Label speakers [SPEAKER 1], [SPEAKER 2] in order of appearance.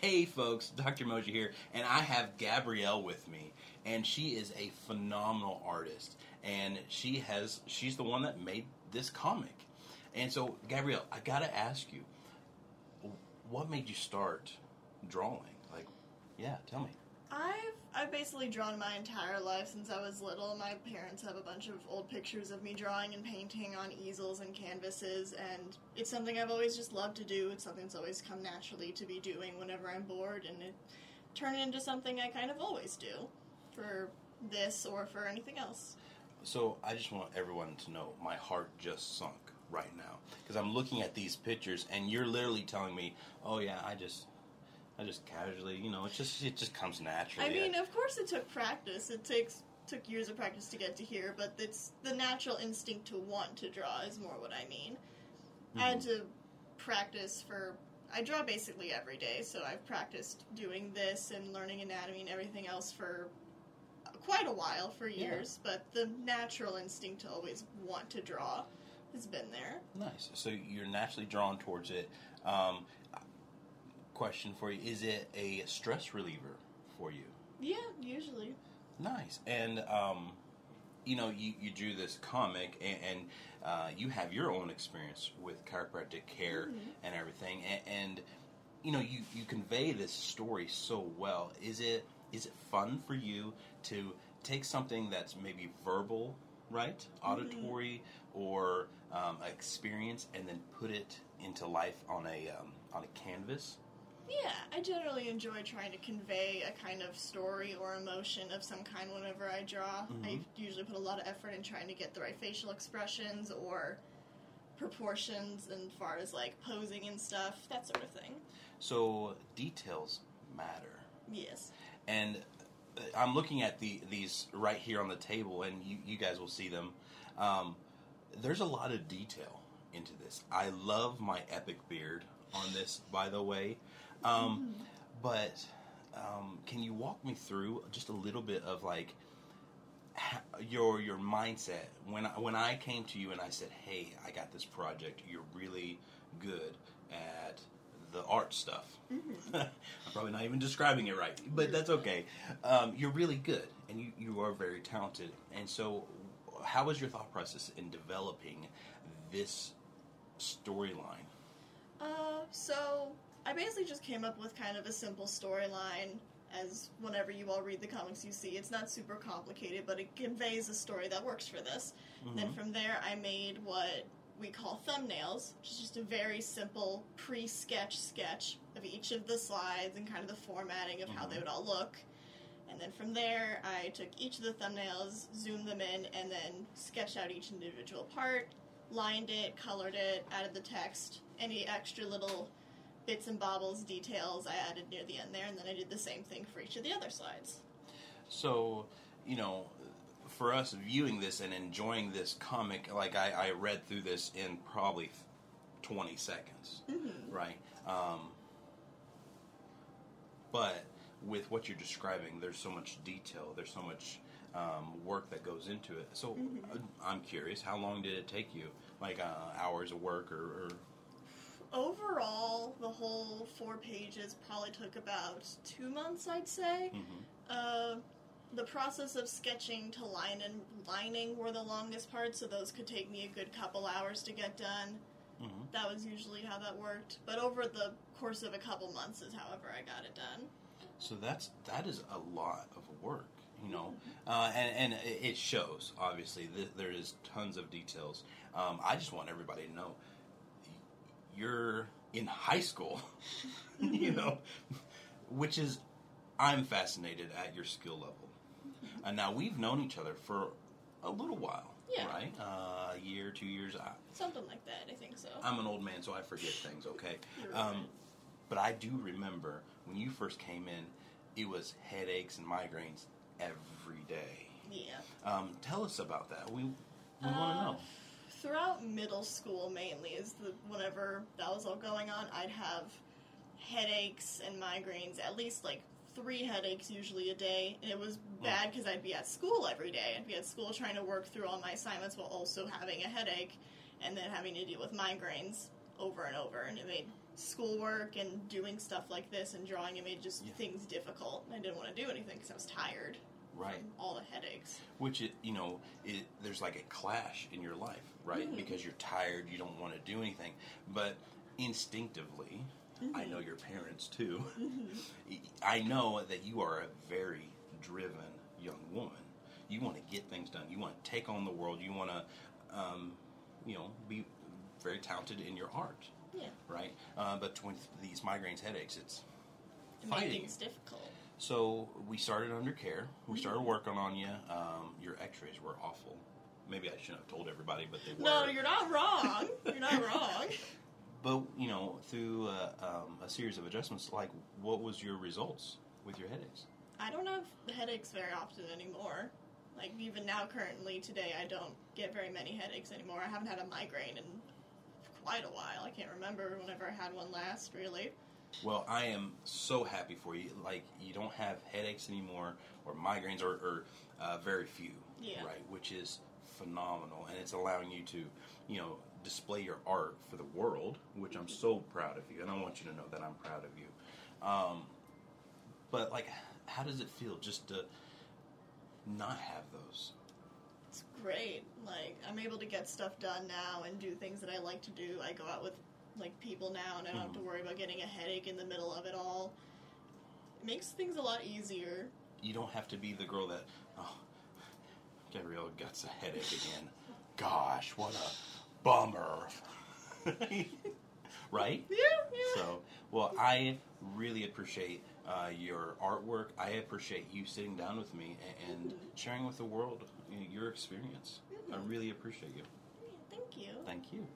[SPEAKER 1] Hey folks, Dr. Moji here, and I have Gabrielle with me, and she is a phenomenal artist, and she has she's the one that made this comic. And so, Gabrielle, I gotta ask you, what made you start drawing? Like, yeah, tell me.
[SPEAKER 2] I've I've basically drawn my entire life since I was little. My parents have a bunch of old pictures of me drawing and painting on easels and canvases, and it's something I've always just loved to do. It's something that's always come naturally to be doing whenever I'm bored, and it turned into something I kind of always do for this or for anything else.
[SPEAKER 1] So I just want everyone to know my heart just sunk right now because I'm looking at these pictures and you're literally telling me, "Oh yeah, I just I just casually, you know, it just it just comes naturally."
[SPEAKER 2] I mean, of course, it took practice. It takes took years of practice to get to here, but it's the natural instinct to want to draw is more what I mean. I had to practice for. I draw basically every day, so I've practiced doing this and learning anatomy and everything else for quite a while, for years. But the natural instinct to always want to draw has been there.
[SPEAKER 1] Nice. So you're naturally drawn towards it. Um, question for you: Is it a stress reliever for you?
[SPEAKER 2] Yeah, usually.
[SPEAKER 1] Nice. And um, you know, you, you drew this comic, and, and uh, you have your own experience with chiropractic care and everything, and, and you know, you, you convey this story so well. Is it is it fun for you to take something that's maybe verbal, right, auditory, or um, experience, and then put it into life on a um, on a canvas?
[SPEAKER 2] Yeah, I generally enjoy trying to convey a kind of story or emotion of some kind whenever I draw. I usually put a lot of effort in trying to get the right facial expressions or proportions and far as like posing and stuff, that sort of thing.
[SPEAKER 1] So details matter.
[SPEAKER 2] Yes.
[SPEAKER 1] and uh, I'm looking at the these right here on the table, and you, you guys will see them. Um, there's a lot of detail into this. I love my epic beard on this, by the way. Um, But um, can you walk me through just a little bit of like ha- your your mindset when I, when I came to you and I said, "Hey, I got this project. You're really good at the art stuff." I'm probably not even describing it right, but that's okay. Um, you're really good, and you, you are very talented. And so, how was your thought process in developing this storyline?
[SPEAKER 2] Uh, so I basically just came up with kind of a simple storyline. As whenever you all read the comics, you see it's not super complicated, but it conveys a story that works for this. Then mm-hmm. from there, I made what we call thumbnails, which is just a very simple pre-sketch sketch of each of the slides and kind of the formatting of how they mm-hmm. would all look. And then from there, I took each of the thumbnails, zoomed them in, and then sketched out each individual part, lined it, colored it, added the text, any extra little bits and bobbles, details I added near the end there, and then I did the same thing for each of the other slides.
[SPEAKER 1] So, you know, for us viewing this and enjoying this comic, like I, I read through this in probably 20 seconds, right? Um, but with what you're describing, there's so much detail, there's so much um, work that goes into it. So uh, I'm curious, how long did it take you? Like uh, hours of work or, or
[SPEAKER 2] Overall, the whole four pages probably took about two months, I'd say. Uh, the process of sketching to line and lining were the longest part, so those could take me a good couple hours to get done. That was usually how that worked. But over the course of a couple months is however I got it done.
[SPEAKER 1] So that's that is a lot of work, you know, uh, and and it shows. Obviously, Th- there is tons of details. Um, I just want everybody to know you're in high school, you know, which is I'm fascinated at your skill level. And now we've known each other for a little while,
[SPEAKER 2] Yeah.
[SPEAKER 1] right? Uh, a year, two years. I,
[SPEAKER 2] Something like that, I think so.
[SPEAKER 1] I'm an old man, so I forget things. Okay, um, but I do remember when you first came in, it was headaches and migraines every day.
[SPEAKER 2] yeah.
[SPEAKER 1] Um, tell us about that. We we want to
[SPEAKER 2] Uh,
[SPEAKER 1] know.
[SPEAKER 2] Throughout middle school mainly is the whenever that was all going on i'd have headaches and migraines at least like three headaches usually a day. And it was hmm. bad because i'd be at school every day. I'd be at school trying to work through all my assignments while also having a headache and then having to deal with migraines over and over. And it made schoolwork and doing stuff like this and drawing, it made just
[SPEAKER 1] Yeah.
[SPEAKER 2] things difficult. I didn't want to do anything because I was tired
[SPEAKER 1] Right.
[SPEAKER 2] all the headaches.
[SPEAKER 1] Which it, you know, it, there's like a clash in your life, right?
[SPEAKER 2] Mhm.
[SPEAKER 1] Because you're tired, you don't want to do anything, but instinctively, I know your parents too. I know that you are a very driven young woman. You want to get things done. You want to take on the world. You want to, um, you know, be very talented in your art,
[SPEAKER 2] Yeah,
[SPEAKER 1] right? Uh, but with these migraines, headaches, it's Fighting.
[SPEAKER 2] difficult.
[SPEAKER 1] So we started under care. We started working on you. Um, your X-rays were awful. Maybe I shouldn't have told everybody, but they were.
[SPEAKER 2] No, you're not wrong. You're not wrong.
[SPEAKER 1] But you know, through uh, um, a series of adjustments, like what was your results with your headaches?
[SPEAKER 2] I don't have headaches very often anymore. Like even now, currently today, I don't get very many headaches anymore. I haven't had a migraine in quite a while. I can't remember whenever I had one last. Really,
[SPEAKER 1] Well, I am so happy for you. Like you don't have headaches anymore, or migraines, or, or uh, very few.
[SPEAKER 2] Yeah.
[SPEAKER 1] Right, which is phenomenal, and it's allowing you to, you know, display your art for the world, which I'm so proud of you, and I want you to know that I'm proud of you. Um, but like, how does it feel just to not have those?
[SPEAKER 2] it's great. Like I'm able to get stuff done now and do things that I like to do. I go out with like people now, and I don't have to worry about getting a headache in the middle of it all. It makes things a lot easier.
[SPEAKER 1] You don't have to be the girl that, oh, Gabrielle gets a headache again. Gosh, what a bummer. right?
[SPEAKER 2] Yeah, yeah.
[SPEAKER 1] So, well, I really appreciate uh, your artwork. I appreciate you sitting down with me and, and sharing with the world your experience. I
[SPEAKER 2] Mhm.
[SPEAKER 1] really appreciate you.
[SPEAKER 2] Yeah, Thank you.
[SPEAKER 1] Thank you.